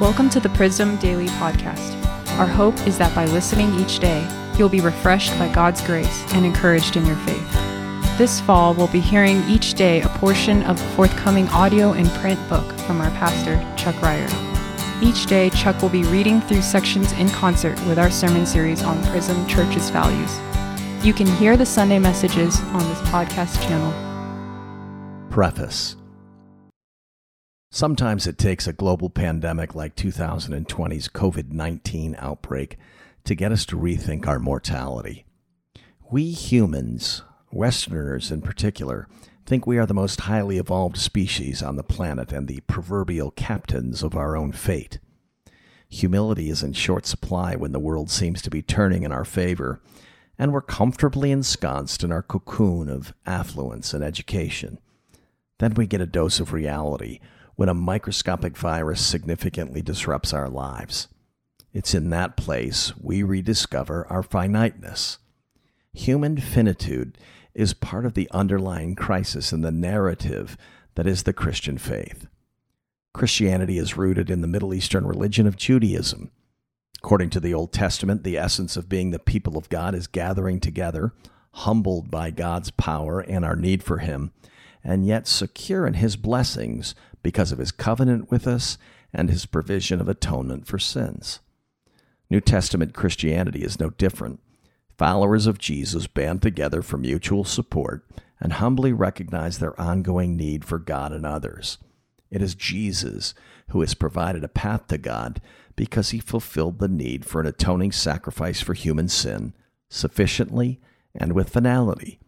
Welcome to the Prism Daily Podcast. Our hope is that by listening each day, you'll be refreshed by God's grace and encouraged in your faith. This fall, we'll be hearing each day a portion of the forthcoming audio and print book from our pastor, Chuck Reier. Each day, Chuck will be reading through sections in concert with our sermon series on Prism Church's values. You can hear the Sunday messages on this podcast channel. Preface Sometimes it takes a global pandemic like 2020's COVID 19 outbreak to get us to rethink our mortality. We humans, Westerners in particular, think we are the most highly evolved species on the planet and the proverbial captains of our own fate. Humility is in short supply when the world seems to be turning in our favor, and we're comfortably ensconced in our cocoon of affluence and education. Then we get a dose of reality when a microscopic virus significantly disrupts our lives. It's in that place we rediscover our finiteness. Human finitude is part of the underlying crisis in the narrative that is the Christian faith. Christianity is rooted in the Middle Eastern religion of Judaism. According to the Old Testament, the essence of being the people of God is gathering together, humbled by God's power and our need for Him, and yet secure in His blessings because of his covenant with us and his provision of atonement for sins. New Testament Christianity is no different. Followers of Jesus band together for mutual support and humbly recognize their ongoing need for God and others. It is Jesus who has provided a path to God because he fulfilled the need for an atoning sacrifice for human sin sufficiently and with finality.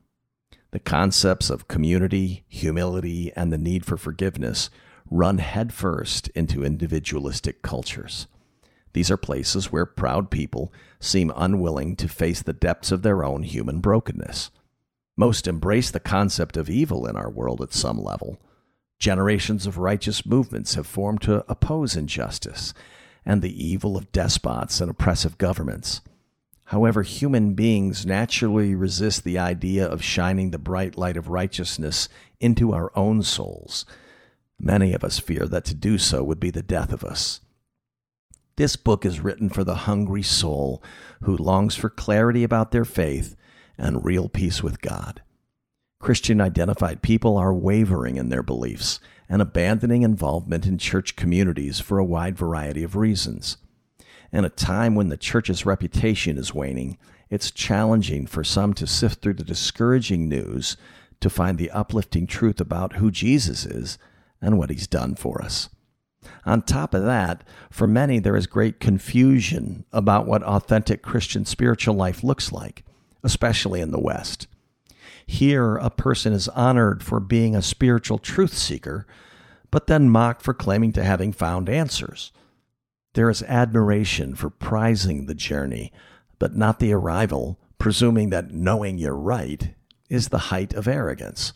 The concepts of community, humility, and the need for forgiveness run headfirst into individualistic cultures. These are places where proud people seem unwilling to face the depths of their own human brokenness. Most embrace the concept of evil in our world at some level. Generations of righteous movements have formed to oppose injustice and the evil of despots and oppressive governments. However, human beings naturally resist the idea of shining the bright light of righteousness into our own souls. Many of us fear that to do so would be the death of us. This book is written for the hungry soul who longs for clarity about their faith and real peace with God. Christian identified people are wavering in their beliefs and abandoning involvement in church communities for a wide variety of reasons. In a time when the church's reputation is waning, it's challenging for some to sift through the discouraging news to find the uplifting truth about who Jesus is and what he's done for us. On top of that, for many, there is great confusion about what authentic Christian spiritual life looks like, especially in the West. Here, a person is honored for being a spiritual truth seeker, but then mocked for claiming to having found answers. There is admiration for prizing the journey, but not the arrival, presuming that knowing you're right is the height of arrogance.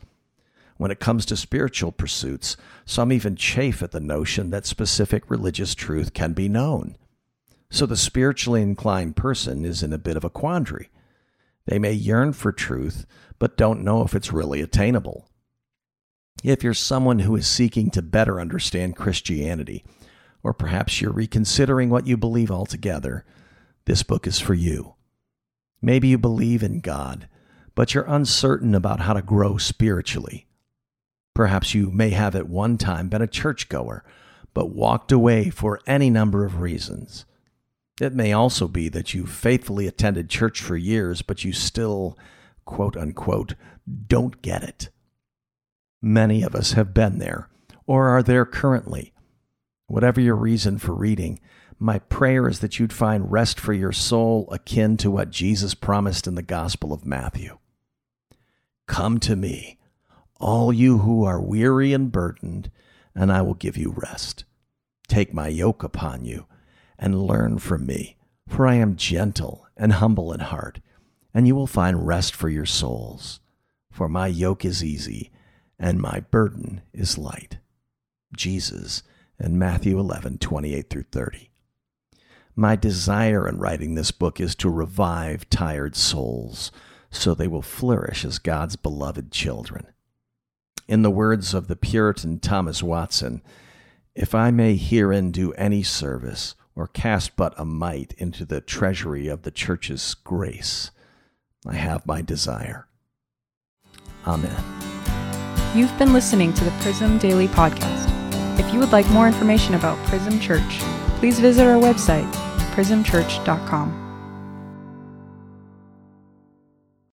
When it comes to spiritual pursuits, some even chafe at the notion that specific religious truth can be known. So the spiritually inclined person is in a bit of a quandary. They may yearn for truth, but don't know if it's really attainable. If you're someone who is seeking to better understand Christianity, or perhaps you're reconsidering what you believe altogether, this book is for you. Maybe you believe in God, but you're uncertain about how to grow spiritually. Perhaps you may have at one time been a churchgoer, but walked away for any number of reasons. It may also be that you faithfully attended church for years, but you still, quote unquote, don't get it. Many of us have been there or are there currently. Whatever your reason for reading, my prayer is that you'd find rest for your soul akin to what Jesus promised in the Gospel of Matthew. Come to me, all you who are weary and burdened, and I will give you rest. Take my yoke upon you and learn from me, for I am gentle and humble in heart, and you will find rest for your souls. For my yoke is easy and my burden is light. Jesus and Matthew 11, 28 through 30. My desire in writing this book is to revive tired souls so they will flourish as God's beloved children. In the words of the Puritan Thomas Watson, if I may herein do any service, or cast but a mite into the treasury of the church's grace, I have my desire. Amen. You've been listening to the Prism Daily Podcast. If you would like more information about Prism Church, please visit our website, prismchurch.com.